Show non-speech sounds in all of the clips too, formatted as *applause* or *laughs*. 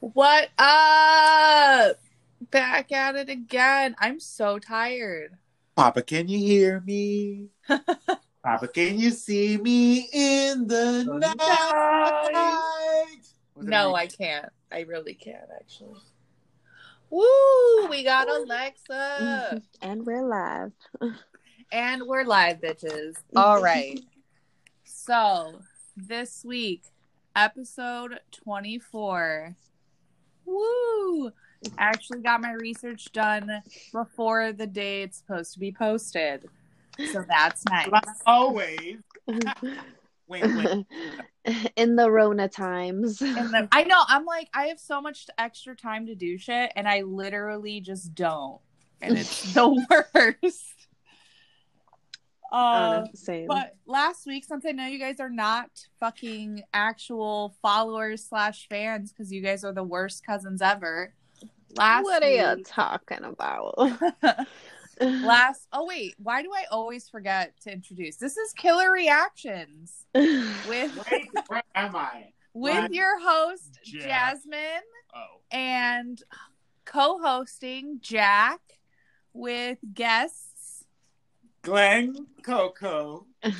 What up? Back at it again. I'm so tired. Papa, can you hear me? *laughs* Papa, can you see me in the night? Was it No, me? I can't. I really can't, actually. Woo! We got Alexa. *laughs* and we're live. and we're live, bitches. *laughs* All right. So, this week, episode 24. Woo! I actually got my research done before the day it's supposed to be posted. So that's nice. Like always. *laughs* Wait, wait. In the Rona times. The, I know, I'm like, I have so much extra time to do shit, and I literally just don't. And it's the *laughs* worst. Uh, Oh, same. But last week, since I know you guys are not fucking actual followers slash fans because you guys are the worst cousins ever. Last what are you week, talking about? *laughs* last oh wait, why do I always forget to introduce? This is Killer Reactions *laughs* with Wait, where am I? with What? your host Jack. Jasmine Oh. and co-hosting Jack with guests. Glenn Coco. *laughs*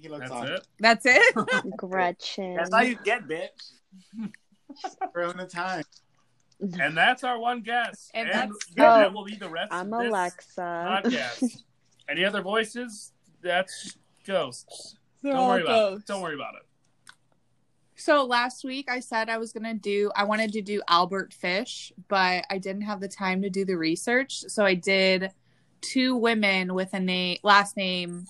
He looks That's awesome. it. That's it. *laughs* Gretchen. That's all you get, bitch. Corona time. And that's our one guest. *laughs* And And, that's- Oh, that will be the rest I'm of this Alexa. podcast. Any other voices? That's ghosts. They're Don't worry about ghosts. it. Don't worry about it. So last week I said I was gonna do I wanted to do Albert Fish, but I didn't have the time to do the research. So I did two women with a name last name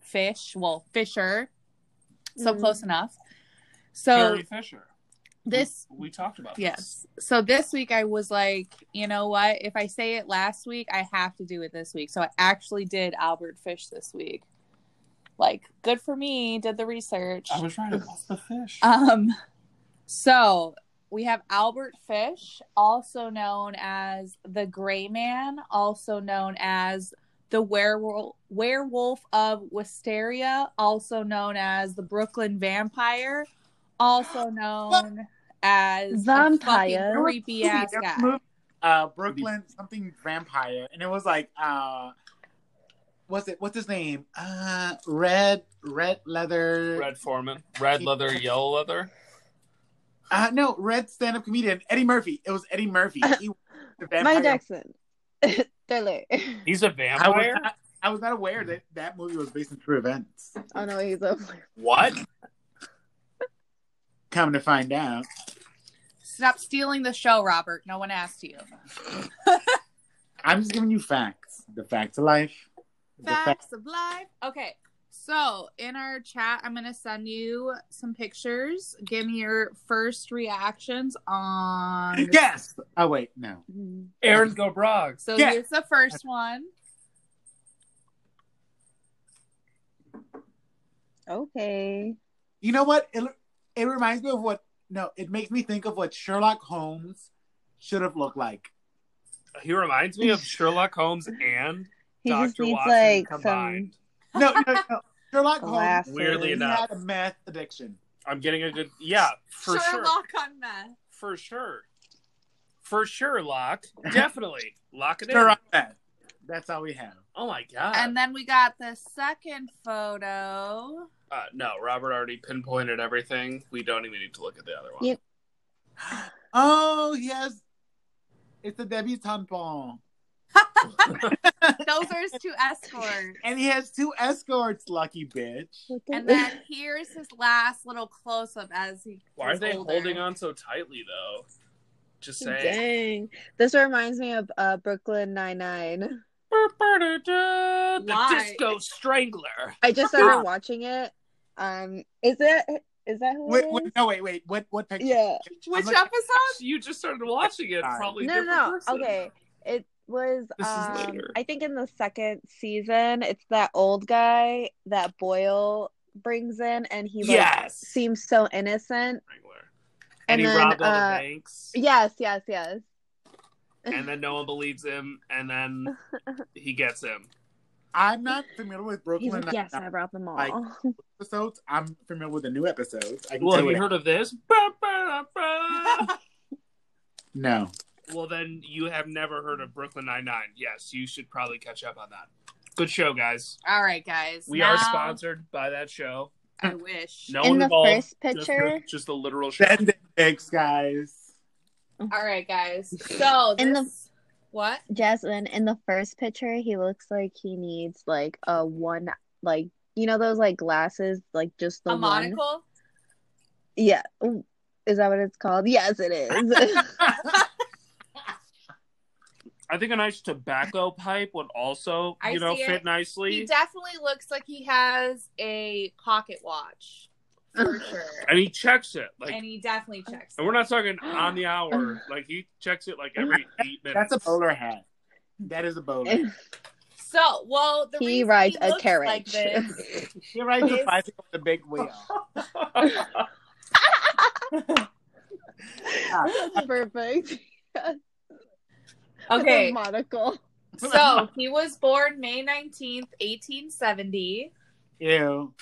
Fish, well Fisher. So Mhm. close enough. So Carrie Fisher. this We talked about yes. So this week I was like, you know what? If I say it last week, I have to do it this week. So I actually did Albert Fish this week. Like, good for me, did the research. I was right. It was the fish. Um, so we have Albert Fish, also known as the Gray Man, also known as the werewolf werewolf of Wysteria, also known as the Brooklyn Vampire, also *gasps* known as Vampire? creepy ass There was a guy. Uh, Brooklyn something vampire, and it was like, uh, what's it? What's his name? Uh, red, red leather. Red Foreman. Red leather, yellow leather. Uh, no, red stand-up comedian Eddie Murphy. It was Eddie Murphy. *laughs* He was the vampire. Mike Jackson. *laughs* Thriller. He's a I was, vampire? not, I was not aware that that movie was based on true events. oh no, he's a What? Coming to find out, Stop stealing the show, Robert. No one asked you. *laughs* I'm just giving you facts. The facts of life. The Facts of life. Okay. So in our chat, I'm gonna send you some pictures. Give me your first reactions on. *laughs* Yes. Oh wait, no. Mm-hmm. Aaron Go Brogs. So Yeah. here's the first one. Okay. You know what? It it reminds me of what. No, it makes me think of what Sherlock Holmes should have looked like. He reminds me of Sherlock Holmes and He just Dr. needs Watson like combined. No, no, no. *laughs* Sherlock Holmes. Glasses. Weirdly He enough. had a meth addiction. I'm getting a good yeah, for sure. Sherlock on meth. For sure. For sure, Lock. *laughs* Definitely. Lock it in. Sherlock meth. That's all we have. Oh my god. And then we got the second photo. uh, no, Robert already pinpointed everything. We don't even need to look at the other one. Yep. *gasps* Oh, he has. It's a debutante ball. *laughs* Those are his two escorts. And he has two escorts, lucky bitch. And then here's his last little close up as he. Why are they older. holding on so tightly though? Just saying. Dang. This reminds me of uh, Brooklyn Nine Nine. The Why? Disco Strangler. I just started *laughs* watching it. Um, is it? Is that who? Wait, it wait, no, wait, wait. What? What picture? Yeah. Which I'm looking- episode? You just started watching it. Sorry. Probably No, different no, no. person. Okay. It was. Um. I think in the second season, it's that old guy that Boyle brings in, and he like Yes. seems so innocent. And And, he then, robbed all uh, the banks. Yes, yes, yes. And then no one believes him. And then *laughs* he gets him. I'm not familiar with Brooklyn like, yes, Nine-Nine I brought them all. Like- episodes. I'm familiar with the new episodes. I can Well, have you heard of this? *laughs* No. Well, then you have never heard of Brooklyn Nine Nine. Yes, you should probably catch up on that. Good show, guys. All right, guys. We now- are sponsored by that show. I wish. *laughs* No In the involved. first picture- the- just, the literal show. Send it, pics, guys. All right, guys. So In the- what? Jasmine, in the first picture, he looks like he needs like a one, like you know those like glasses, like just the a one. monocle? Yeah, Ooh, is that what it's called? Yes, it is. *laughs* *laughs* I think a nice tobacco pipe would also, I you know, fit it. fit He definitely looks like he has a pocket watch for sure, And he checks it. Like and he definitely checks. and we're not talking on the *gasps* hour. Like he checks it like every eight minutes. That's a bowler hat. That is a bowler. *laughs* So, well, the he reason rides he a looks carriage. like this *laughs* He rides a Is- bicycle with a big wheel. *laughs* That's perfect. *laughs* Okay, monocle. so he was born May nineteenth, eighteen seventy, Ew.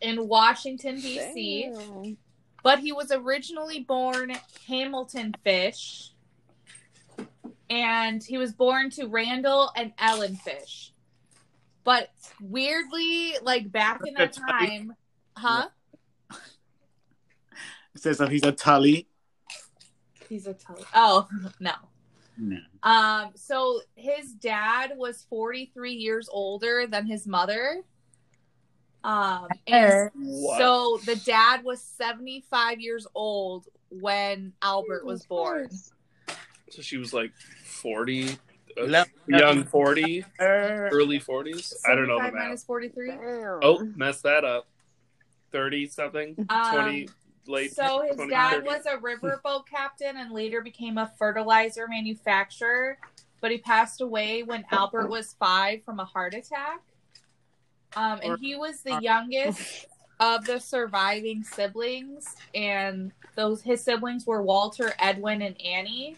in Washington D.C. Damn. but he was originally born Hamilton Fish, and he was born to Randall and Ellen Fish. But weirdly, like back in that time, huh? It says that he's a Tully. He's a Tully. Oh *laughs* no. No. Um. So his dad was forty three years older than his mother. Um. And What? so the dad was seventy five years old when Albert was born. So she was like forty, uh, Love- young forty, Er, early forties. I don't know the 75 math. minus 43. Oh, messed that up. Thirty something, Um, twenty late. So his 20, dad 30. was a riverboat captain and later became a fertilizer manufacturer, but he passed away when Albert was five from a heart attack. Um, and he was the youngest of the surviving siblings, and those his siblings were Walter, Edwin, and Annie.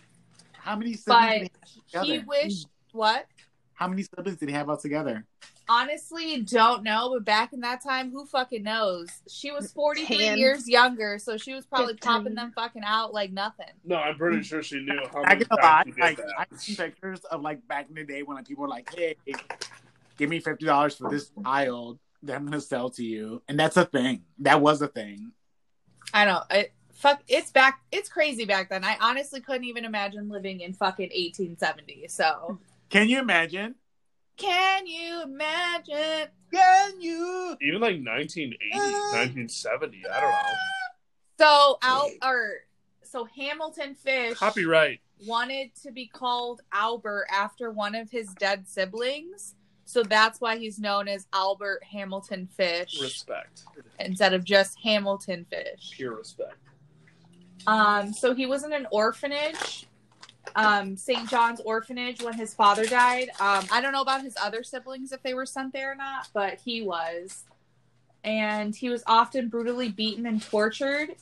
How many siblings But did he have he wished what? How many siblings did he have altogether? Honestly, don't know, but back in that time, who fucking knows? She was 43 Ten. years younger, so she was probably Fifteen. popping them fucking out like nothing. No, I'm pretty sure she knew how I many get a lot. times did Like that. I've seen pictures of like back in the day when like people were like, "Hey, give me fifty dollars for this child that I'm gonna sell to you," and that's a thing. That was a thing. I know. It, fuck, it's back. It's crazy back then. I honestly couldn't even imagine living in fucking 1870. So, Can you imagine? Can you imagine? Can you? Even like 1980, 1970. I don't know. So, Al or so Hamilton Fish Copyright. wanted to be called Albert after one of his dead siblings. So that's why he's known as Albert Hamilton Fish Respect. instead of just Hamilton Fish. Pure respect. Um, so he was in an orphanage, um, St. John's Orphanage, when his father died. Um, I don't know about his other siblings if they were sent there or not, but he was. And he was often brutally beaten and tortured.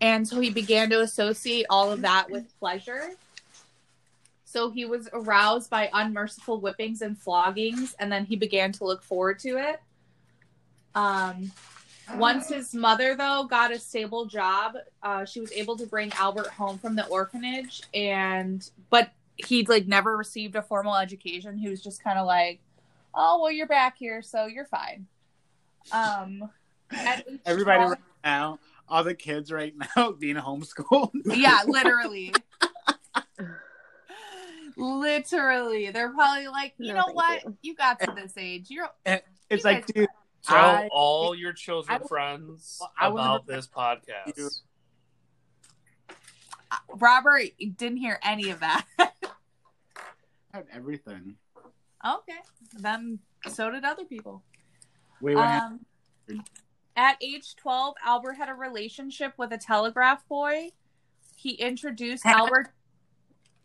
And so he began to associate all of that with pleasure. So he was aroused by unmerciful whippings and floggings, and then he began to look forward to it. Um, once his mother, though, got a stable job, uh, she was able to bring Albert home from the orphanage, and but he'd like never received a formal education. He was just kind of like, "Oh, well, you're back here, so you're fine." Um, *laughs* Everybody 12 right now, all the kids right now *laughs* being homeschooled. *laughs* yeah, literally. literally. They're probably like, you No, know what? you. You got to this age. You're It's like, dude, Tell I- all your children I- friends I about this podcast. You- Robert didn't hear any of that. *laughs* I had everything. okay. Then so did other people. Wait, what? Um, at age 12, Albert had a relationship with a telegraph boy. He introduced *laughs* Albert.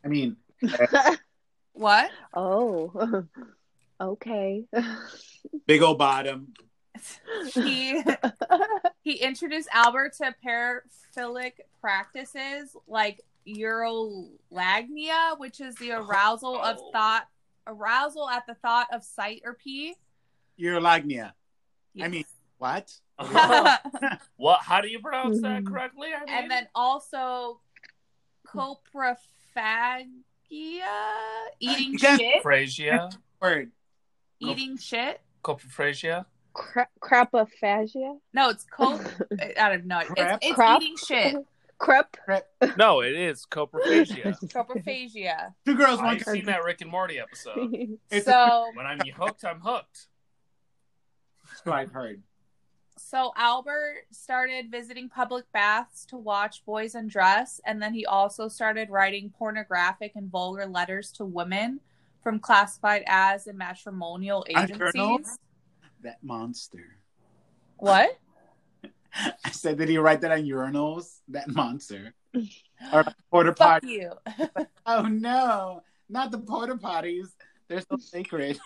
I mean, *laughs* What? oh, okay. big old bottom. He he introduced Albert to paraphilic practices like urolagnia, which is the arousal of Oh. thought, arousal at the thought of sight or pee. urolagnia. I mean, what? *laughs* what? How do you pronounce that Mhm. correctly? I mean? and then also coprophagia, eating shit, Phrasia, Word. eating shit. coprophrasia. Cra- crapophagia? No, it's cop. I don't know. It's, Crap? it's Crap? eating shit. Crep? *laughs* No, it is coprophagia. *laughs* Coprophagia. Two girls, one I've cup. seen that Rick and Morty episode. *laughs* It's So, When I'm hooked, I'm hooked. That's what I've heard. so Albert started visiting public baths to watch boys undress, and then he also started writing pornographic and vulgar letters to women from classified as and matrimonial A agencies. That monster. What? *laughs* I said, did he write that on urinals? That monster. *laughs* Or porta potty. you. *laughs* Oh no, not the porta potties. They're so sacred.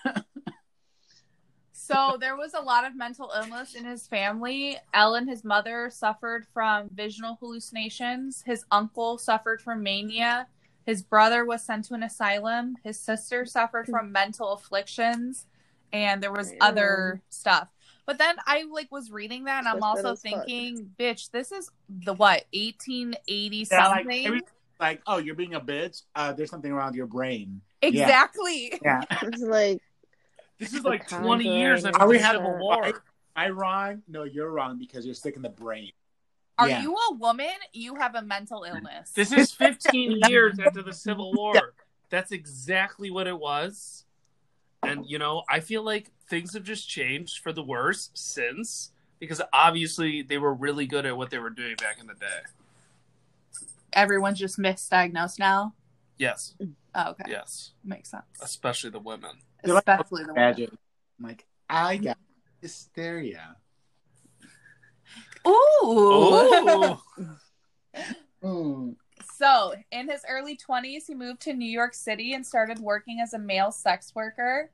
So there was a lot of mental illness in his family. Ellen, his mother, suffered from visual hallucinations. His uncle suffered from mania. His brother was sent to an asylum. His sister suffered from mental afflictions, and there was Ew. other stuff. But then I like was reading that, and I'm Twisted also as fuck. thinking, bitch, this is the what 1880 Yeah, like, something. every- like, oh, you're being a bitch. Uh, there's something wrong with your brain. exactly. Yeah. *laughs* It's like This is like 20 years Conjuring. after Are we the having Civil a War. fight? Am I wrong? No, you're wrong because you're sick in the brain. Are Yeah. you a woman? You have a mental illness. This is 15 *laughs* years after the Civil War. That's exactly what it was. And, you know, I feel like things have just changed for the worse since, because obviously they were really good at what they were doing back in the day. Everyone's just misdiagnosed now. Yes, Oh, okay. yes. Makes sense. Especially the women. Especially the women. I'm like, I got hysteria. Ooh. Ooh. *laughs* Mm. So, in his early 20s, he moved to New York City and started working as a male sex worker.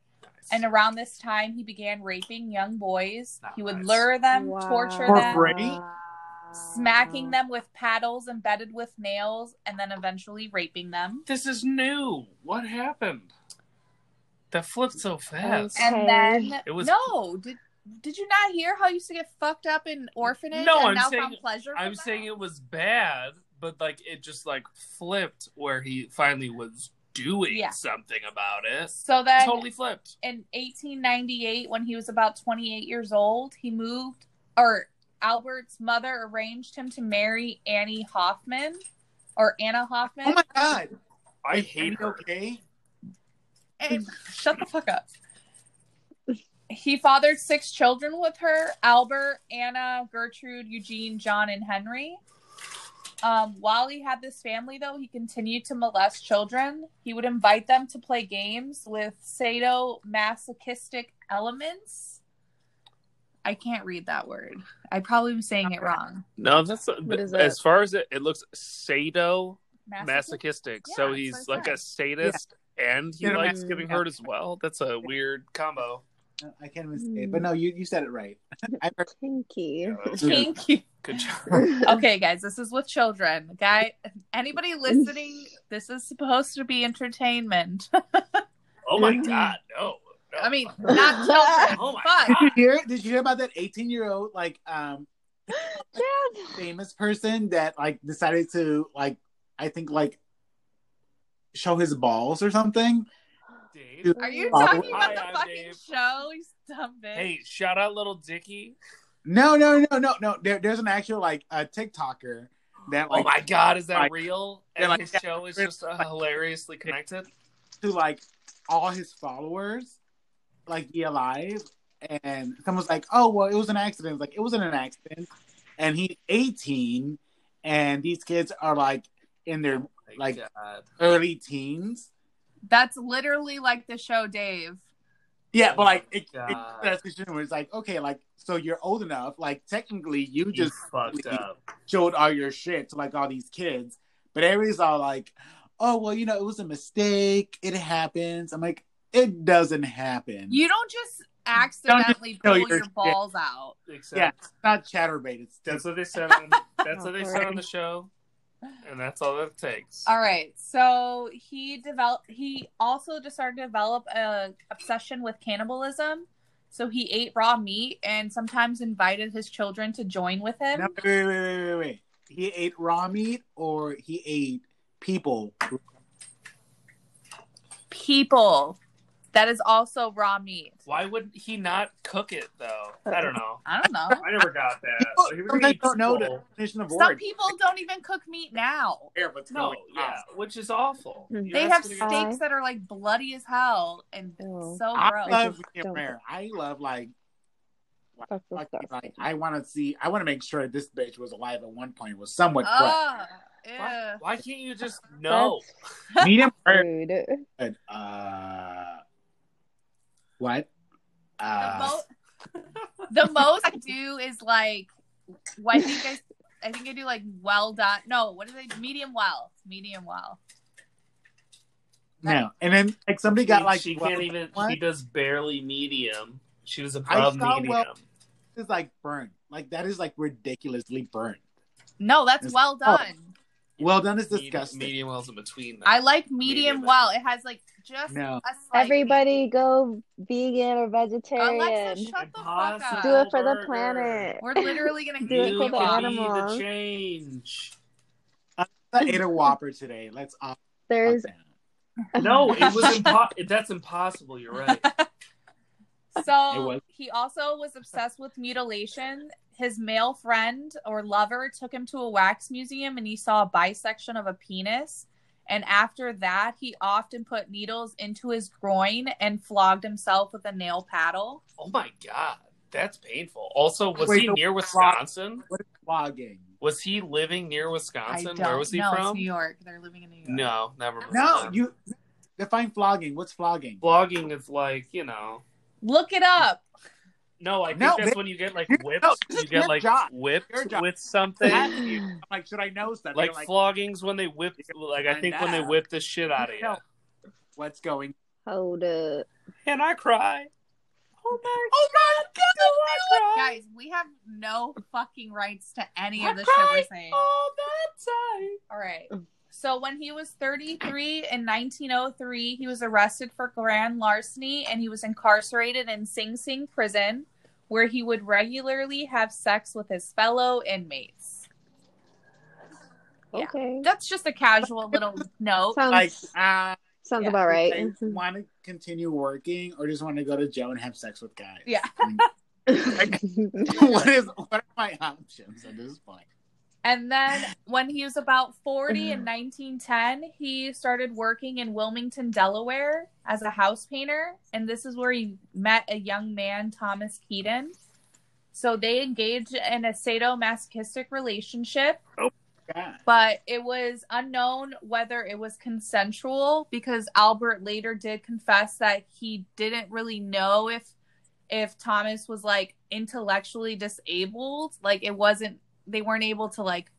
And around this time, he began raping young boys. He would Nice. lure them, wow. torture For them, free? smacking mm. them with paddles embedded with nails, and then eventually raping them. This is new. What happened? That flipped so fast. Okay. And then, It was- no, did did you not hear how you used to get fucked up in orphanage No, and I'm now saying- found pleasure? I'm that? saying it was bad, but like it just like flipped where he finally was doing Yeah. something about it. So that totally flipped. in 1898 when he was about 28 years old he moved or albert's mother arranged him to marry annie hoffman or anna hoffman Oh my god. I hate Annie her. okay? And- shut the fuck up he fathered six children with her albert anna gertrude eugene john and henry um, while he had this family though he continued to molest children he would invite them to play games with sadomasochistic elements i can't read that word i probably am saying it wrong No, that's What is as that? far as it, it looks sado Masochistic? masochistic. Yeah, so he's what I like a said. sadist and he Yeah. likes getting Yeah. hurt as well. That's a weird combo. I can't even say it, but no, you, you said it right. *laughs* I heard Kinky. Yeah, that was thank you Good job. *laughs* okay guys this is with children guy anybody listening this is supposed to be entertainment *laughs* Oh my god, no. no. i mean not children Oh my but God. Did you hear? Did you hear about that 18 year old like um *laughs* Yeah. famous person that like decided to like I think like show his balls or something? Dave. are you Oh, talking about hi, the I'm fucking Dave. show you dumb bitch Hey, shout out Lil Dicky. No, no, no, no, no. There, there's an actual like a TikToker that Oh like my god, is that like- real? And like- his show is just uh, hilariously connected. to like all his followers like be alive and someone's like oh well it was an accident like it wasn't an accident and he's 18 and these kids are like in their Like- God. early teens that's literally like the show dave yeah but like it, it, God. that's the situation where it's like okay like so you're old enough like technically you You just fucked up. showed all your shit to like all these kids. But everybody's all like oh well you know it was a mistake. It happens. I'm like it doesn't happen. You don't just accidentally show pull your your balls out. Except yeah it's not Chaturbate it's that's what they said. *laughs* On, that's what they said on the show, and that's all it takes. All right. So he developed. He also just started to develop a obsession with cannibalism. So he ate raw meat and sometimes invited his children to join with him. No, wait, wait, wait, wait, wait, wait. He ate raw meat or he ate people. People. That is also raw meat. Why would he not cook it though? I don't know. I don't know. I never got that. So he was gonna Sometimes eat don't know the people. definition of Some people don't even cook meat now. Care what's No, yeah, which is awful. Hmm. You're They have asking me steaks that are like bloody as hell and Ew. so I gross. love just medium don't- rare. I love like, That's like, like I want to see. I want to make sure this bitch was alive at one point. Was somewhat fresh. Why, why can't you just know? *laughs* *laughs* medium rare. Rude. Good. Uh, what? The, Uh, mo- *laughs* the most I do is like, what I think I, I think I do like well done. No, what is it? Medium well. Medium well. no, and then like somebody got like she well, can't even. what? She does barely medium. She was I above saw medium. well- is like burned. Like that is like ridiculously burned. No, that's It's- well oh. Done. Well done is Medium, disgusting. medium well's in between. I like medium Medium. well. It has like just No. a slight Everybody go vegan or vegetarian. Alexa, shut the fuck up. Do it for the planet. We're literally gonna *laughs* Do it kick for the off. You be animals. the change. I ate a Whopper today. Let's off There's. No, it was *laughs* impo- That's impossible. You're right. *laughs* So was- he also was obsessed with mutilation. His male friend or lover took him to a wax museum and he saw a bisection of a penis. And after that, he often put needles into his groin and flogged himself with a nail paddle. Oh my god, that's painful. Also, was Wait, he near Wisconsin? What is flogging? Was he living near Wisconsin? Where was he know. It's from? New York. They're living in New York. No, never. mind. No, mind. you define flogging. What's flogging? Blogging is like you know. Look it up. No, I think No, that's bitch. when you get like No, whipped. this you is get your like job. whipped Your job. with something. I'm like, should I know something? Like, You're floggings when they whip. Like I Find think when they whip the shit out of you. No. what's going? hold up. And I cry. Oh my Oh my god! I cry. Guys, we have no fucking rights to any I of the shit we're saying. all the time. All right. So when he was 33 in 1903, he was arrested for grand larceny and he was incarcerated in Sing Sing prison where he would regularly have sex with his fellow inmates. Yeah. Okay. That's just a casual little note. Sounds Like, uh, sounds yeah. about right. want to continue working or just want to go to jail and have sex with guys? Yeah. *laughs* *laughs* what is? What are my options at this point? And then when he was about 40 in *sighs* 1910, he started working in Wilmington, Delaware as a house painter. And this is where he met a young man, Thomas Kedden. So they engaged in a sadomasochistic relationship, oh God. but it was unknown whether it was consensual because Albert later did confess that he didn't really know if if Thomas was like intellectually disabled. Like it wasn't they weren't able to like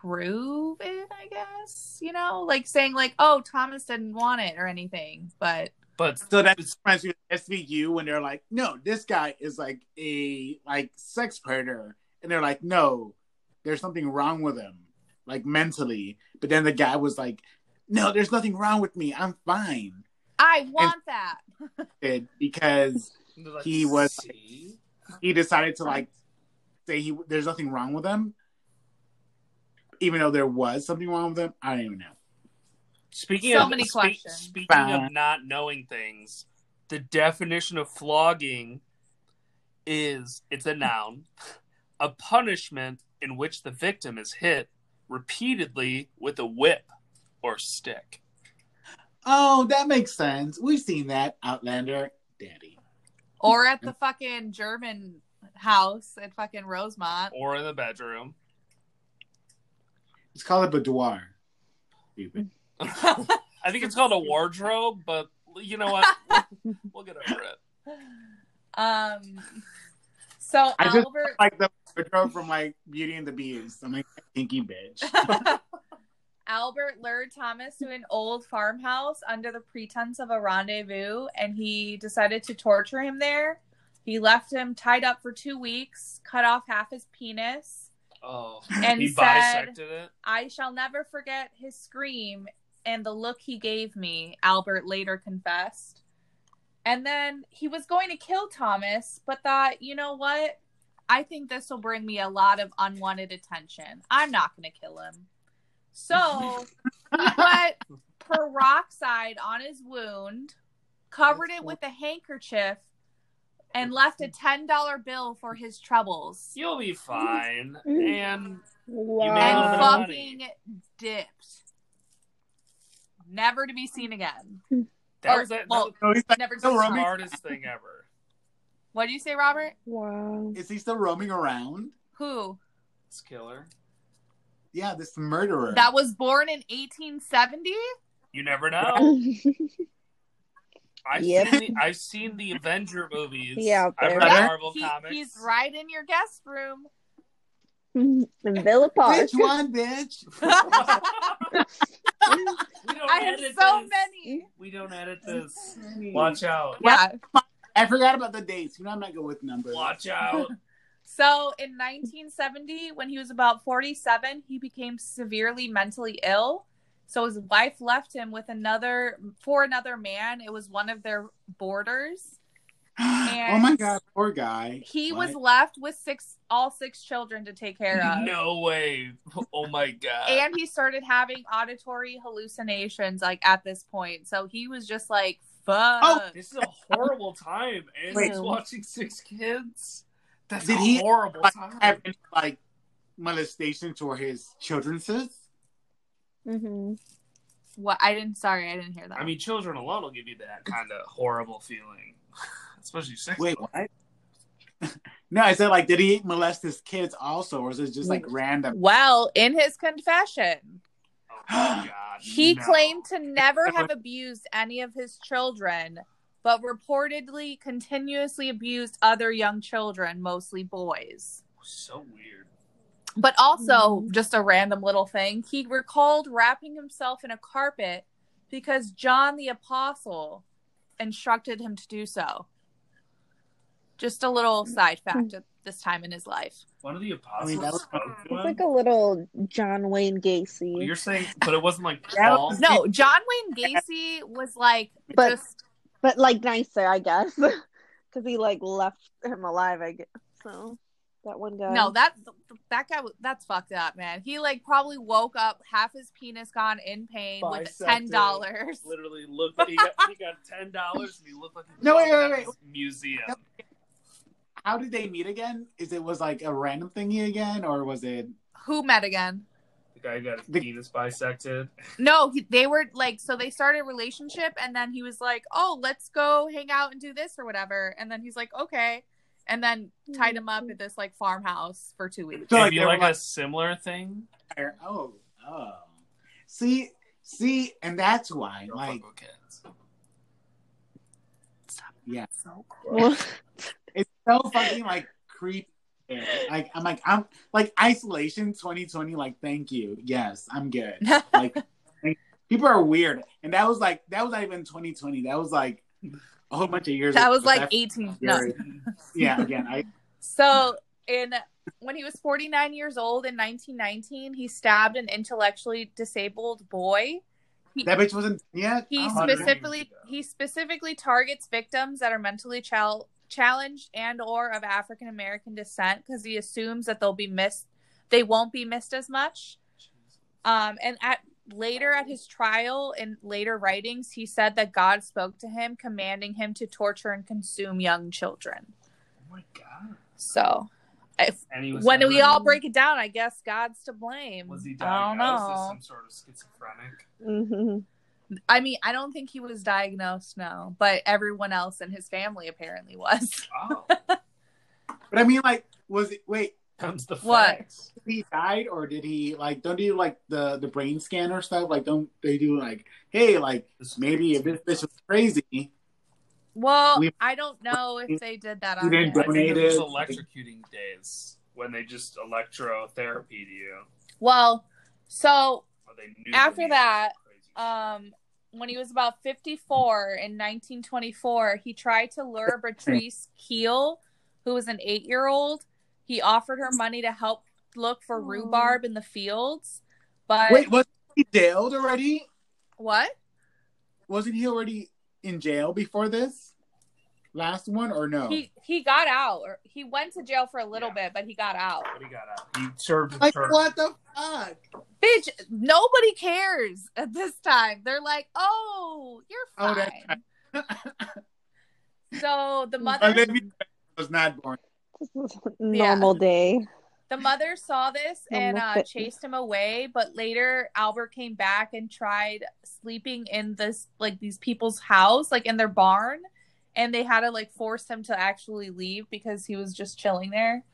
prove it, I guess. You know, like saying like, "Oh, Thomas didn't want it" or anything. But But still that reminds me of SVU when they're like, no, this guy is like a like sex predator, and they're like, no, there's something wrong with him, like mentally. But then the guy was like, no, there's nothing wrong with me. I'm fine. I want that. *laughs* Because let's He was- see. he decided to like say he there's nothing wrong with him, even though there was something wrong with him. I don't even know. Speaking So of many spe- questions. Speaking Fine. of not knowing things, the definition of flogging is it's a noun, a punishment in which the victim is hit repeatedly with a whip or stick. Oh, that makes sense. We've seen that Outlander, Daddy. Or at the fucking German house at fucking Rosemont. Or in the bedroom. It's called a boudoir. Stupid. *laughs* I think it's called a wardrobe, but you know what? *laughs* we'll get over it. Um so I just- Albert like the wardrobe from like Beauty and the Beast. I'm like kinky bitch. *laughs* Albert lured Thomas to an old farmhouse under the pretense of a rendezvous, and he decided to torture him there. He left him tied up for two weeks, cut off half his penis. Oh, *laughs* And he said- bisected it. I shall never forget his scream and the look he gave me, Albert later confessed. And then he was going to kill Thomas, but thought, you know what? I think this will bring me a lot of unwanted attention. I'm not going to kill him. So *laughs* he put peroxide on his wound, covered it with a handkerchief, and left a $10 bill for his troubles. You'll be fine. Mm-hmm. And Wow. made And bit of money. fucking dipped. Never to be seen again. that Or- was that, well, that So he's Never to still be was the seen. roaming. smartest thing ever. What do you say, Robert? Wow. Is he still roaming around? Who? This killer. Yeah, this murderer. That was born in 1870? You never know. *laughs* I've Yep. seen the, I've seen the Avenger movies. Yeah, I've there. read Yeah, Marvel He- comics. he's right in your guest room. Mm-hmm. In Villa Park. Which one, bitch? *laughs* *laughs* we don't I have so this. many. We don't edit this. Watch out. Yeah. I forgot about the dates. You know I'm not good with numbers. Watch *laughs* out. So in 1970, when he was about 47, he became severely mentally ill. So his wife left him with another for another man. It was one of their boarders. *sighs* oh my god, poor guy. He What? was left with six all six children to take care of. No way. Oh my god. And he started having auditory hallucinations like at this point. So he was just like, fuck. Oh, This is a horrible time. *laughs* And Wait. he's watching six kids. That's Did a he- horrible like, time. have like molestation to his children, sis? hmm What I didn't sorry, I didn't hear that. I mean, children alone will give you that kind of horrible feeling, *laughs* especially sex. Wait, what? *laughs* no, I said like, did he molest his kids also, or is it just like random? well, in his confession, Oh *gasps* god. He no. claimed to never have abused any of his children, but reportedly continuously abused other young children, mostly boys. So weird. But also, Mhm. just a random little thing, he recalled wrapping himself in a carpet because John the Apostle instructed him to do so. Just a little side fact at this time in his life. One of the apostles mean, was- spoke to It's him. like a little John Wayne Gacy. You're saying, but it wasn't like *laughs* Paul. No, John Wayne Gacy was like But- just but like nicer, I guess, *laughs* because he like left him alive. I guess so. That one guy. No, that that guy that's fucked up, man. He like probably woke up half his penis gone in pain with ten dollars. Literally looked he got, he got ten dollars and he looked like he No, wait, walking wait, out museum. How did they meet again? Is it was like a random thingy again, or was it? Who met again? The guy got his The- penis bisected. No, he, they were like so they started a relationship, and then he was like, "Oh, let's go hang out and do this or whatever," and then he's like, "Okay," and then tied him up at this like farmhouse for two weeks. So, like, Maybe they were like like- a similar thing. Oh, oh. See, see, and that's why, Don't like, kids. yeah, So it's so fucking like creepy. Like, I'm like, I'm like isolation 2020. Like, thank you. Yes, I'm good. *laughs* like people are weird and that was like that was not even 2020 that was like a whole bunch of years that ago. was like eighteen. No. yeah again i *laughs* So in when he was 49 years old in 1919, he stabbed an intellectually disabled boy. He, that bitch wasn't yet he Oh, specifically he specifically targets victims that are mentally chal- challenged and or of African American descent because he assumes that they'll be missed. They won't be missed as much. Um, and at later at his trial in later writings, he said that God spoke to him, commanding him to torture and consume young children. Oh my god. So, if And he was when we all break it down, I guess God's to blame. was he I don't diagnosed as some sort of schizophrenic? hmm I mean, I don't think he was diagnosed, no, but everyone else in his family apparently was. Oh, *laughs* but i mean like was it wait comes the What? he died or did he like don't do like the the brain scanner stuff like don't they do like hey like maybe if this bitch was crazy Well, We- I don't know if they did that We on didn't him. I think it was electrocuting days when they just electrotherapy to you. Well, so Or they knew After that, um, when he was about 54 in 1924, he tried to lure *laughs* Beatrice Kiel, who was an eight year old. He offered her money to help look for Aw. rhubarb in the fields. But wait was he jailed already what? wasn't he already in jail before this last one or no? He he got out. Or he went to jail for a little Yeah. bit, but he got out. But he got out. He served his like term. what the fuck? Bitch, nobody cares at this time. They're like, "Oh, you're Oh, fine." that's *laughs* So the mother Olivia was not born. *laughs* Normal day. the mother saw this and uh, chased him away but later albert came back and tried sleeping in this like these people's house like in their barn and they had to like force him to actually leave because he was just chilling there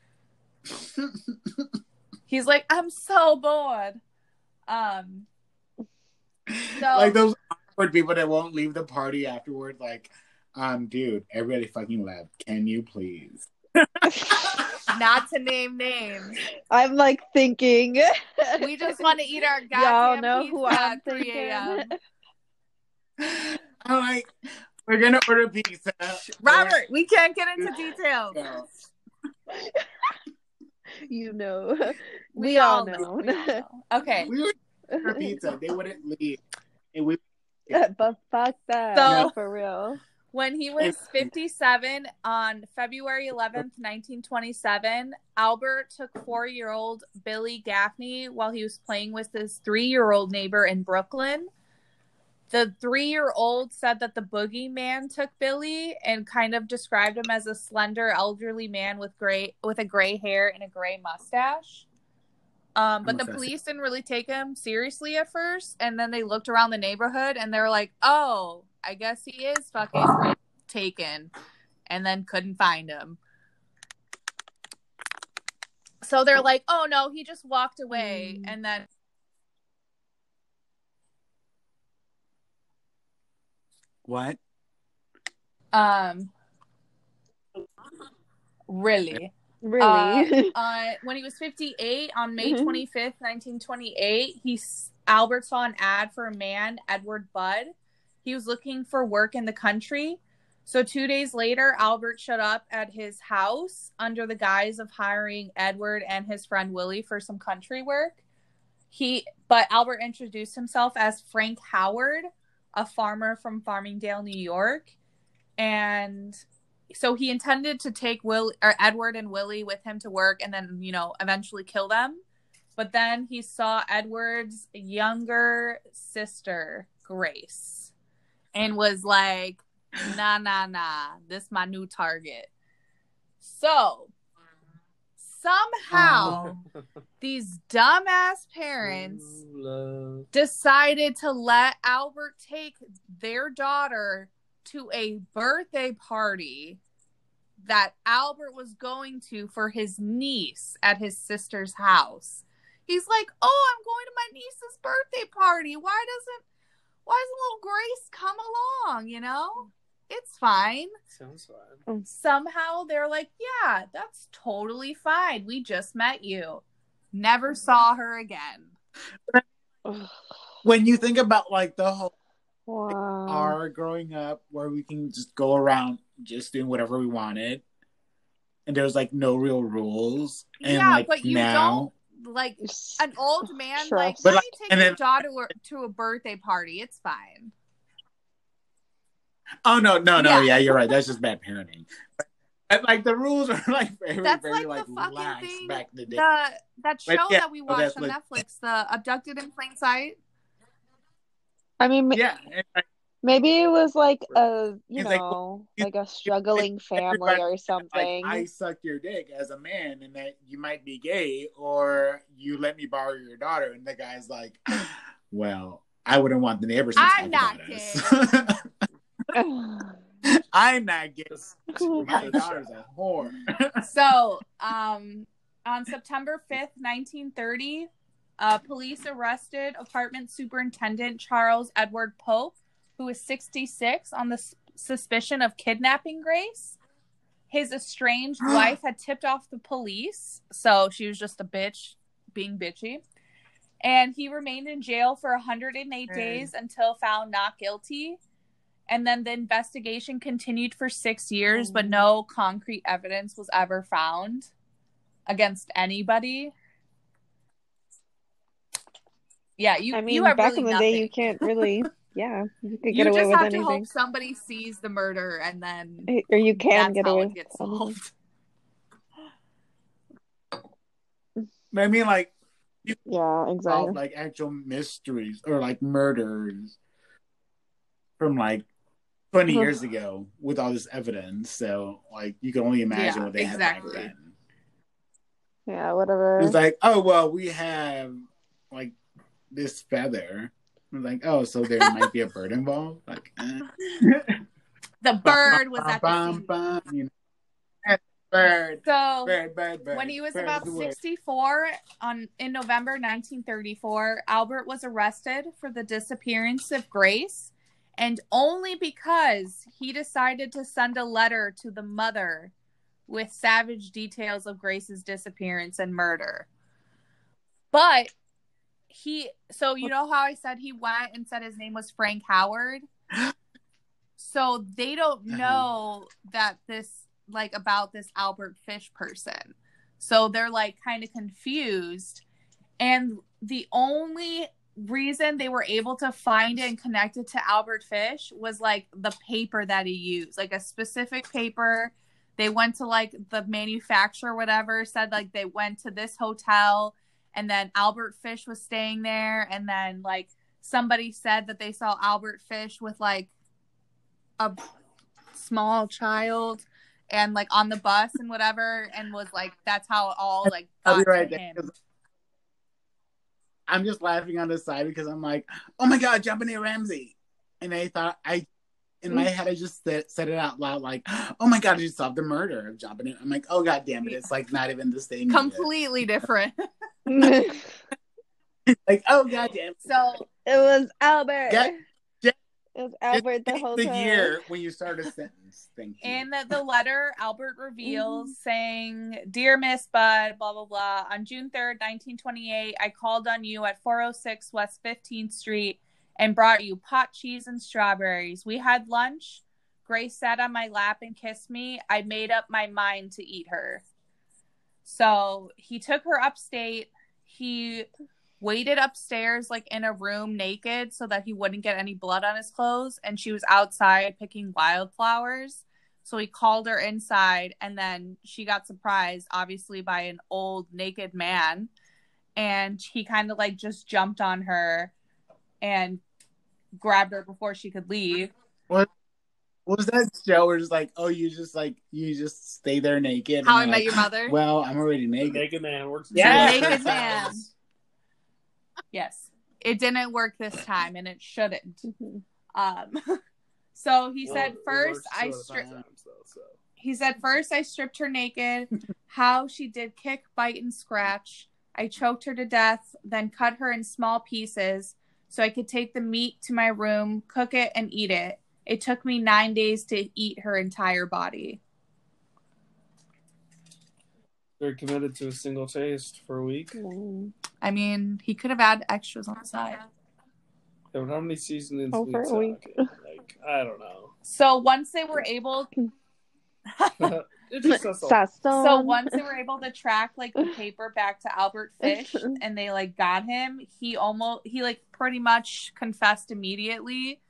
*laughs* he's like i'm so bored um so like those awkward people that won't leave the party afterward. Like, um, dude, everybody fucking left. Can you please? *laughs* not to name names I'm like thinking. we just want to eat our *laughs* goddamn Y'all know pizza who I'm at 3 a.m. thinking. *laughs* I'm like, we're gonna order pizza. robert we can't get into details No. You know. We, all know. we all know. Okay. We would order pizza. They wouldn't leave. And we but fuck that. So- no, for real. When he was 57 on February 11th, 1927, Albert took four year old Billy Gaffney while he was playing with his three year old neighbor in Brooklyn. The three year old said that the boogeyman took Billy and kind of described him as a slender elderly man with gray with a gray hair and a gray mustache. Um, but the police didn't really take him seriously at first, and then they looked around the neighborhood and they were like, "Oh, I guess he is fucking taken," and then couldn't find him. So they're like, "Oh no, he just walked away," Mm. and then what? um, really. Really? uh, *laughs* when he was 58 on May Mhm. 25th, 1928, he Albert saw an ad for a man, Edward Budd. He was looking for work in the country. So 2 days later, Albert showed up at his house under the guise of hiring Edward and his friend Willie for some country work. He but Albert introduced himself as Frank Howard, a farmer from Farmingdale, New York. And so he intended to take Will or Edward and Willie with him to work and then, you know, eventually kill them. But then he saw Edward's younger sister, Grace, and was like, nah, nah, nah, this my new target. So somehow oh. *laughs* these dumbass parents Love. decided to let Albert take their daughter to a birthday party that Albert was going to for his niece at his sister's house. He's like, "Oh, I'm going to my niece's birthday party. Why doesn't why doesn't little Grace come along, you know? It's fine." Sounds fun. Mm. Somehow they're like, "Yeah, that's totally fine. We just met you. Never saw her again." When you think about like the whole wow. our growing up where we can just go around just doing whatever we wanted. And there's like no real rules. And yeah, like but you now don't like *laughs* an old man Trust. like But, let like, me take and your then- daughter to a birthday party. It's fine. Oh no, no, no, Yeah. yeah, you're right. That's just *laughs* bad parenting. But, like the rules are *laughs* like very, That's very like like, the fucking thing. back in the day. The that show But, yeah, that we oh, watched that's on like- Netflix, the Abducted in Plain Sight. I mean, yeah, and, like, maybe it was like a, you He's like, know, he's- like a struggling family everybody- or like something. I suck your dick as a man, and that you might be gay, or you let me borrow your daughter, and the guy's like, *sighs* "Well, I wouldn't want the neighbors to I'm talk not about us." *laughs* I'm not gay. *laughs* My daughter's a whore. *laughs* So, um, on September fifth, nineteen thirty, uh, police arrested apartment superintendent Charles Edward Pope, who was sixty six, on the s- suspicion of kidnapping Grace. His estranged *gasps* wife had tipped off the police, so she was just a bitch being bitchy. And he remained in jail for 108 Mm. days until found not guilty. And then the investigation continued for six years, but no concrete evidence was ever found against anybody. Yeah, you. I mean, you back really in the nothing. day, you can't really. *laughs* yeah, you could You get away just with have to hope somebody sees the murder and then or you can that's get how away. it gets solved. I mean, like *laughs* Yeah, solve exactly. like actual mysteries or like murders from like 20 Uh-huh. years ago with all this evidence. So like you can only imagine Yeah, what they exactly. had back then. Yeah, whatever. It's like, oh well, we have like this feather. Like, oh, so there might be a bird involved. Like, eh. *laughs* The bird was at the Bum, you know. Bird, So bird, bird, bird. when he was bird about is the word. 64 on in November 1934, Albert was arrested for the disappearance of Grace and only because he decided to send a letter to the mother with savage details of Grace's disappearance and murder. But he so you know how I said he went and said his name was Frank Howard? *gasps* So they don't know that this like about this Albert Fish person. So they're like kind of confused. And the only reason they were able to find it and connect it to Albert Fish was like the paper that he used, like a specific paper. They went to like the manufacturer, whatever, said like they went to this hotel and then Albert Fish was staying there. And then like somebody said that they saw Albert Fish with like a small child and like on the bus and whatever and was like that's how it all like I'll got be right to there. him. 'cause I'm just laughing on the side because I'm like, oh my god, JonBenét Ramsey, and I thought I, in my head, I just said, said it out loud like, oh my god, you solved the murder of JonBenét. I'm like, oh god damn it, it's like not even the same. unit. completely different *laughs* *laughs* Like, oh god damn. it. so it was Albert. Get- get- it was Just Albert the pick whole the time. year when you start a sentence. Thank you. in the letter albert reveals mm-hmm. saying dear miss budd blah blah blah on june 3rd 1928 i called on you at 406 west 15th street and brought you pot cheese and strawberries. We had lunch. Grace sat on my lap and kissed me. I made up my mind to eat her. So he took her upstate. He waited upstairs like in a room naked so that he wouldn't get any blood on his clothes and she was outside picking wildflowers. So he called her inside and then she got surprised obviously by an old naked man and he kind of like just jumped on her and grabbed her before she could leave What was that show where it's like, oh, you just like you just stay there naked? how i met like, your mother Well, I'm already naked. Naked man works. Yeah. Naked man. yes it didn't work this time and it shouldn't Mhm. um *laughs* so he Well, said first i stripped so. He said, First, I stripped her naked. How she did kick, bite, and scratch. I choked her to death, then cut her in small pieces so I could take the meat to my room, cook it, and eat it. It took me nine days to eat her entire body. Very committed to a single taste for a week. I mean, he could have had extras on the side. Yeah, but how many seasons Oh, for a week. Like, I don't know. So once they were able, *laughs* *laughs* it just *laughs* so. Once they were able to track like the paper back to Albert *laughs* Fish and they like got him, he almost he like pretty much confessed immediately,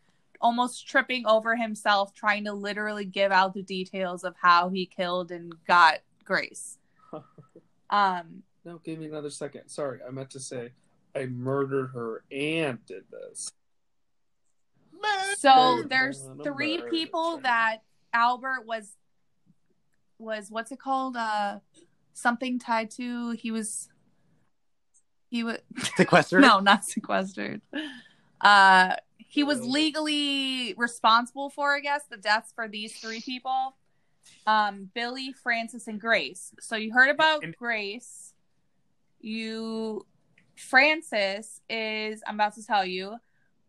almost tripping over himself trying to literally give out the details of how he killed and got Grace. *laughs* Um No, give me another second. Sorry, I meant to say I murdered her and did this. so there's three people that Albert was was what's it called? Uh something tied to he was he was *laughs* Sequestered. no, not sequestered. Uh, he was legally responsible for, I guess, the deaths for these three people. Um, Billy, Francis, and Grace. So you heard about And- Grace. You, Francis is. I'm about to tell you.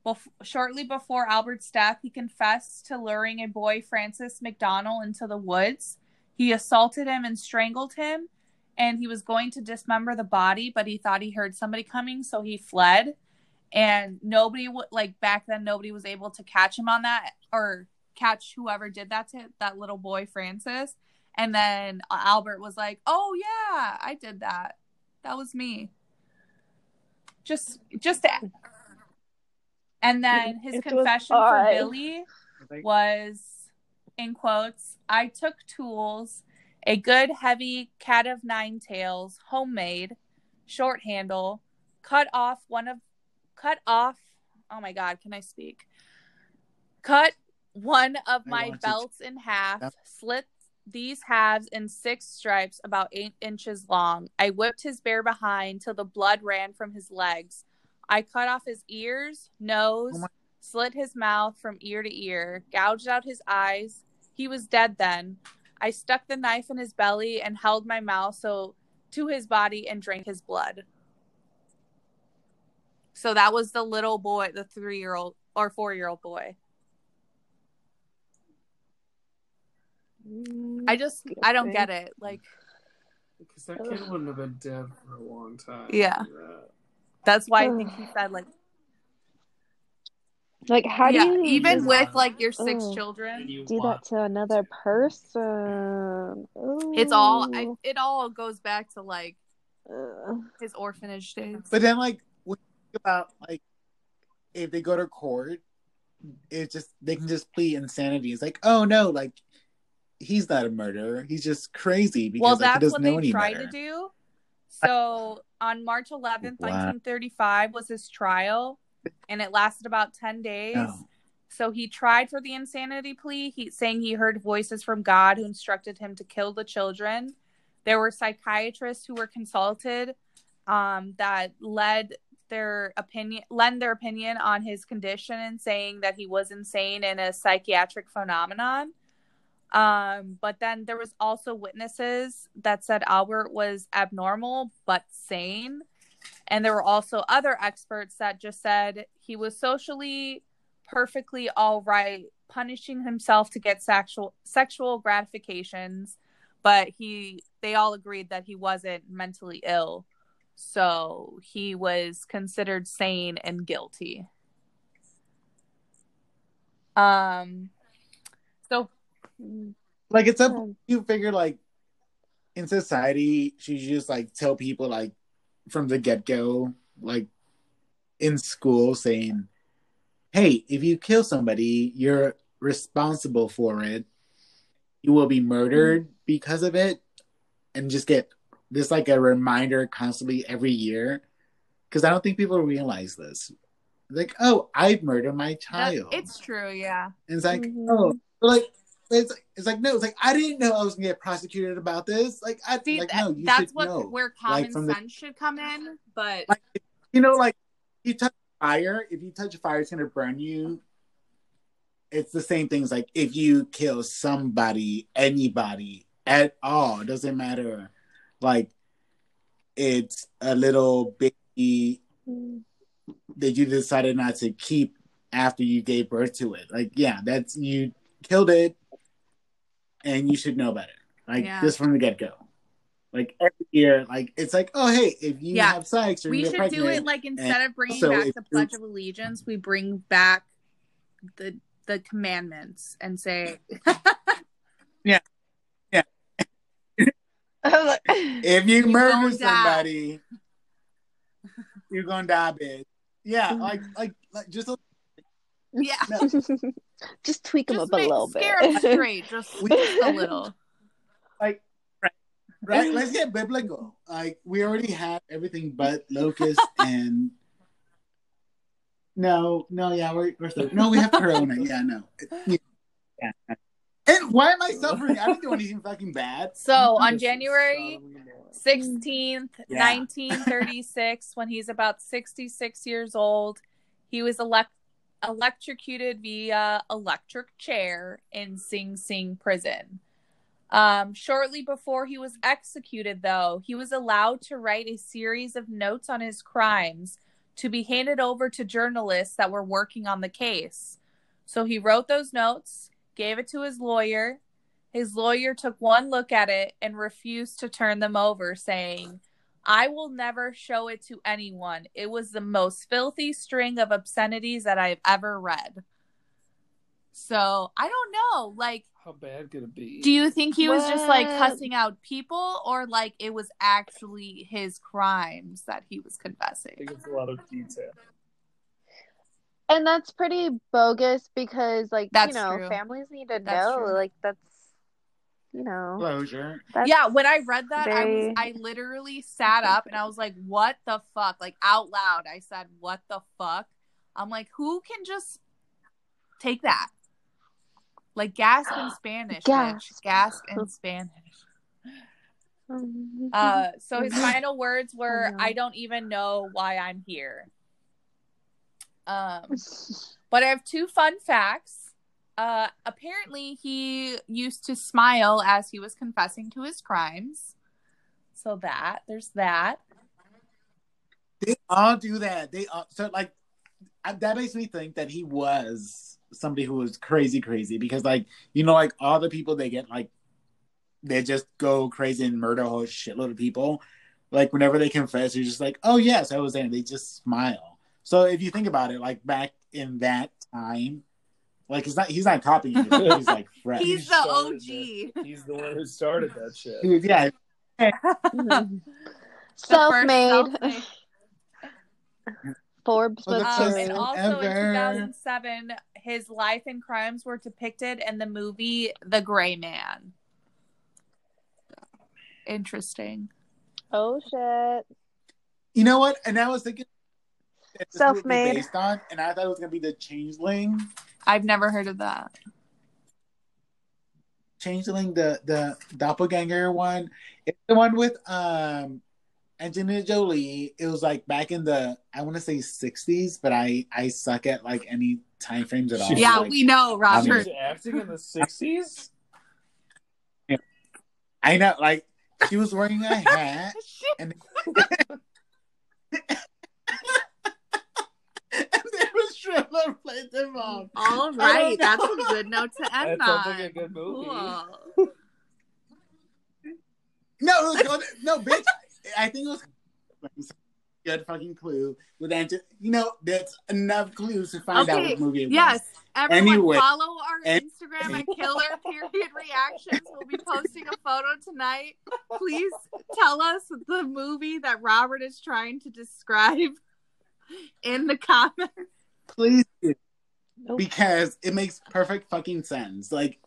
Bef- shortly before Albert's death, he confessed to luring a boy, Francis McDonald, into the woods. He assaulted him and strangled him and he was going to dismember the body, but he thought he heard somebody coming, so he fled. And nobody would like back then. Nobody was able to catch him on that or catch whoever did that to that little boy, Francis. And then Albert was like, "Oh yeah, I did that. That was me." Just, just to And then his It confession for Billy was in quotes i took tools a good heavy cat of nine tails homemade short handle cut off one of cut off oh my god can i speak? Cut one of my to- belts in half slit these halves in six stripes about eight inches long. I whipped his bare behind till the blood ran from his legs. I cut off his ears nose Oh my- slit his mouth from ear to ear, gouged out his eyes. He was dead then. I stuck the knife in his belly and held my mouth so to his body and drank his blood. So that was the little boy, the three year old or four year old boy. I just I don't get it. Like Because that kid wouldn't have been dead for a long time. Yeah. Yeah. that's why I think he said like Like, how yeah, do you even just with like your six Ugh. Children, you do that to another person? it's all I, it all goes back to like Ugh. his orphanage days. But then, like, when you think about like, if they go to court, it's just they can just plead insanity. It's like, oh no, like he's not a murderer. He's just crazy because well, like, he that's doesn't what know they any tried better. to do. So on March 11th, Wow. 1935 was his trial, and it lasted about 10 days. No. So he tried for the insanity plea, he saying he heard voices from God who instructed him to kill the children. There were psychiatrists who were consulted um, that led their opinion lend their opinion on his condition and saying that he was insane and a psychiatric phenomenon. Um, but then there was also witnesses that said Albert was abnormal but sane. And there were also other experts that just said he was socially perfectly all right, punishing himself to get sexual sexual gratifications, but he they all agreed that he wasn't mentally ill. So he was considered sane and guilty. Um so Like it's up. Um, You figure like in society, she should just like tell people like from the get go, like in school, saying, "Hey, if you kill somebody, you're responsible for it. You will be murdered because of it," and just get this like a reminder constantly every year. Because I don't think people realize this. Like, oh, I've murdered my that- child. it's true, yeah. And it's like, Mhm. oh, like it's it's like no, it's like I didn't know I was gonna get prosecuted about this. Like I See, like no, that's what know. where common Like, from the- sense should come in. But Like you know, like you touch fire. If you touch fire, it's gonna burn you. It's the same things. Like if you kill somebody, anybody at all, it doesn't matter. Like it's a little baby that you decided not to keep after you gave birth to it. Like, yeah, that's you killed it, and you should know better. Like Yeah. just from the get go. Like every year, like it's like, oh hey, if you Yeah. have sex or we you're should pregnant, do it like instead of bringing back the Pledge of Allegiance, we bring back the the commandments and say *laughs* yeah, yeah. *laughs* if you You murder gonna die. somebody, *laughs* you're gonna die, bitch. Yeah, like like like just a, Yeah. no, *laughs* just tweak them Just up a make, little scare 'em bit. straight, just, *laughs* just a little. like right, right. Let's get biblical. Like we already have everything but locust *laughs* and no, no, yeah, we're, we're still no, we have Corona. Yeah, no, yeah. yeah. And why am I suffering? I didn't do anything fucking bad. So on This is January Sodom and Gomorrah. 16th, 1936, when he's about 66 years old, he was elect- electrocuted via electric chair in Sing Sing prison. Um, shortly before he was executed, though, he was allowed to write a series of notes on his crimes to be handed over to journalists that were working on the case. So he wrote those notes, gave it to his lawyer. His lawyer took one look at it and refused to turn them over, saying, I will never show it to anyone. It was the most filthy string of obscenities that I've ever read. So I don't know. Like, How bad could it be? do you think he was just like What? cussing out people or like it was actually his crimes that he was I confessing? think it's a lot of detail. and that's pretty bogus because like That's you know true. families need to That's know true. like that's you know Closure. that's yeah, when I read that, I was I literally sat up and I was like, "What the fuck?" Like out loud, I said, "What the fuck?" I'm like, "Who can just take that?" Like gasp in *gasps* Spanish, Gasp. bitch. Gasp in Spanish. Uh, so his *laughs* final words were, Oh, no. "I don't even know why I'm here." Um, *laughs* but I have two fun facts. Uh, apparently, he used to smile as he was confessing to his crimes. So that there's that. They all do that. They all, so like that makes me think that he was somebody who was crazy, crazy because like you know like all the people they get like they just go crazy and murder a whole shitload of people. Like whenever they confess, you're just like, oh yes, I was there. And they just smile. So if you think about it, like back in that time, like it's not he's not copying it. *laughs* He's like fresh. He's He the started OG. He's the one who started that shit. He yeah, *laughs* self-made self-made. *laughs* Forbes For the book Um, and also ever. in 2007, his life and crimes were depicted in the movie The Gray Man. Interesting. oh shit you know what? And I was thinking that this movie was Self-made. based on, and I thought it was gonna be the Changeling. I've never heard of that. Changeling, the the doppelganger one. It's the one with um Angelina Jolie. It was like back in the I want to say sixties, but I I suck at like any time frames at all. She's Yeah, Like, we know, She Robert. was acting in the '60s. I know, like she was wearing a *laughs* hat and. and *laughs* there *laughs* played them off. All I that's a good note to *laughs* That end sounds on. like a good movie. Cool. No, it was good. no, bitch. I think it was good fucking clue with Angel. You know, that's enough clues to find out Okay, what movie it Yes, everyone Anyway. follow our An- Instagram at Killer Period Reactions. We'll be posting a photo tonight. Please tell us the movie that Robert is trying to describe *laughs* in the comments. Was. Please, do. Nope. because it makes perfect fucking sense. Like,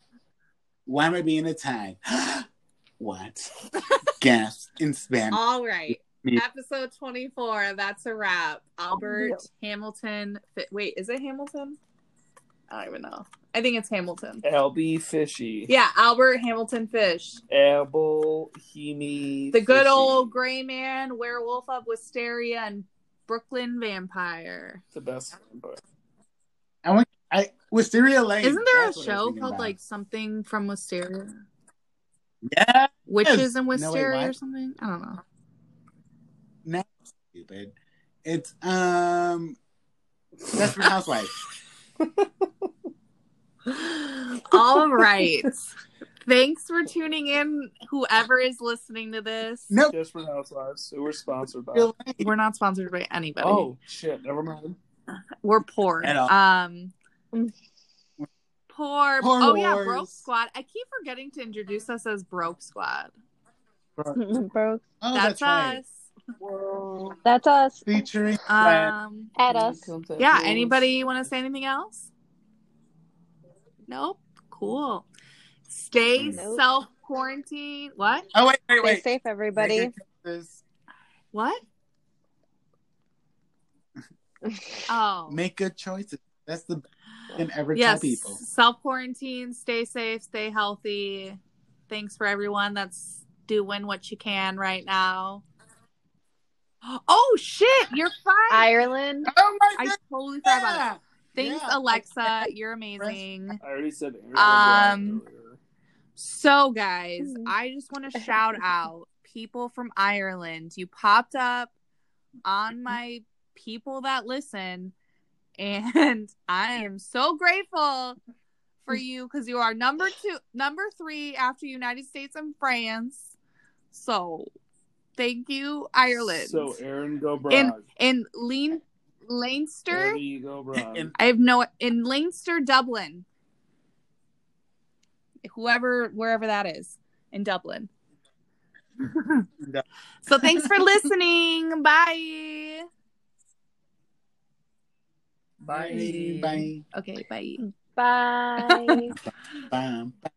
why am I being attacked? *gasps* what? *laughs* Gasp in Spanish. All right. Me. Episode 24. That's a wrap. Albert Yep. Hamilton. Wait, is it Hamilton? I don't even know. I think it's Hamilton. Albie Fishy. Yeah, Albert Hamilton Fish. Abel Heaney. The good Fishy. old gray man, werewolf of Wysteria, and Brooklyn vampire. The best. vampire. I want. I Wisteria Lane. Isn't there a That's what I was show called about. like something from Wisteria? Yeah. Witches in No, wait, Wisteria or something? I don't know. No, stupid. It's um. Desperate Housewife. *laughs* All right. *laughs* Thanks for tuning in, whoever is listening to this. No, Nope. for Housewives. Who we're sponsored by. We're not sponsored by anybody. Oh shit! Never mind. We're poor. At all. Um Mm. poor. Poor oh yeah, whores. Broke Squad. I keep forgetting to introduce us as Broke Squad. *laughs* Bro, Oh, that's that's, right. us. Whoa. that's us. Featuring Um At us. yeah, anybody want to say anything else? Nope. Cool. Stay Nope. self quarantine. What? Oh wait, wait, Stay safe, everybody. Make your choices. What? *laughs* Oh. Make good choices. That's the best I can ever yes. tell people. Self quarantine, stay safe, stay healthy. Thanks for everyone that's doing what you can right now. *gasps* Oh shit, you're fine. Ireland. Oh my god. I god! totally forgot about it. Thanks, Yeah. Alexa. You're amazing. I already said it. Um, So, guys, Mhm. I just want to *laughs* shout out people from Ireland. You popped up on my people that listen, and *laughs* I am so grateful for you because you are number two, number three after United States and France. So, thank you, Ireland. So Erin go in Bragh. in Lean Leinster. Abby go Bragh. I have no in Leinster, Dublin. Whoever, wherever that is in Dublin. *laughs* so thanks for listening. Bye. Bye. Bye. Okay, bye. Bye. Bye. Bye.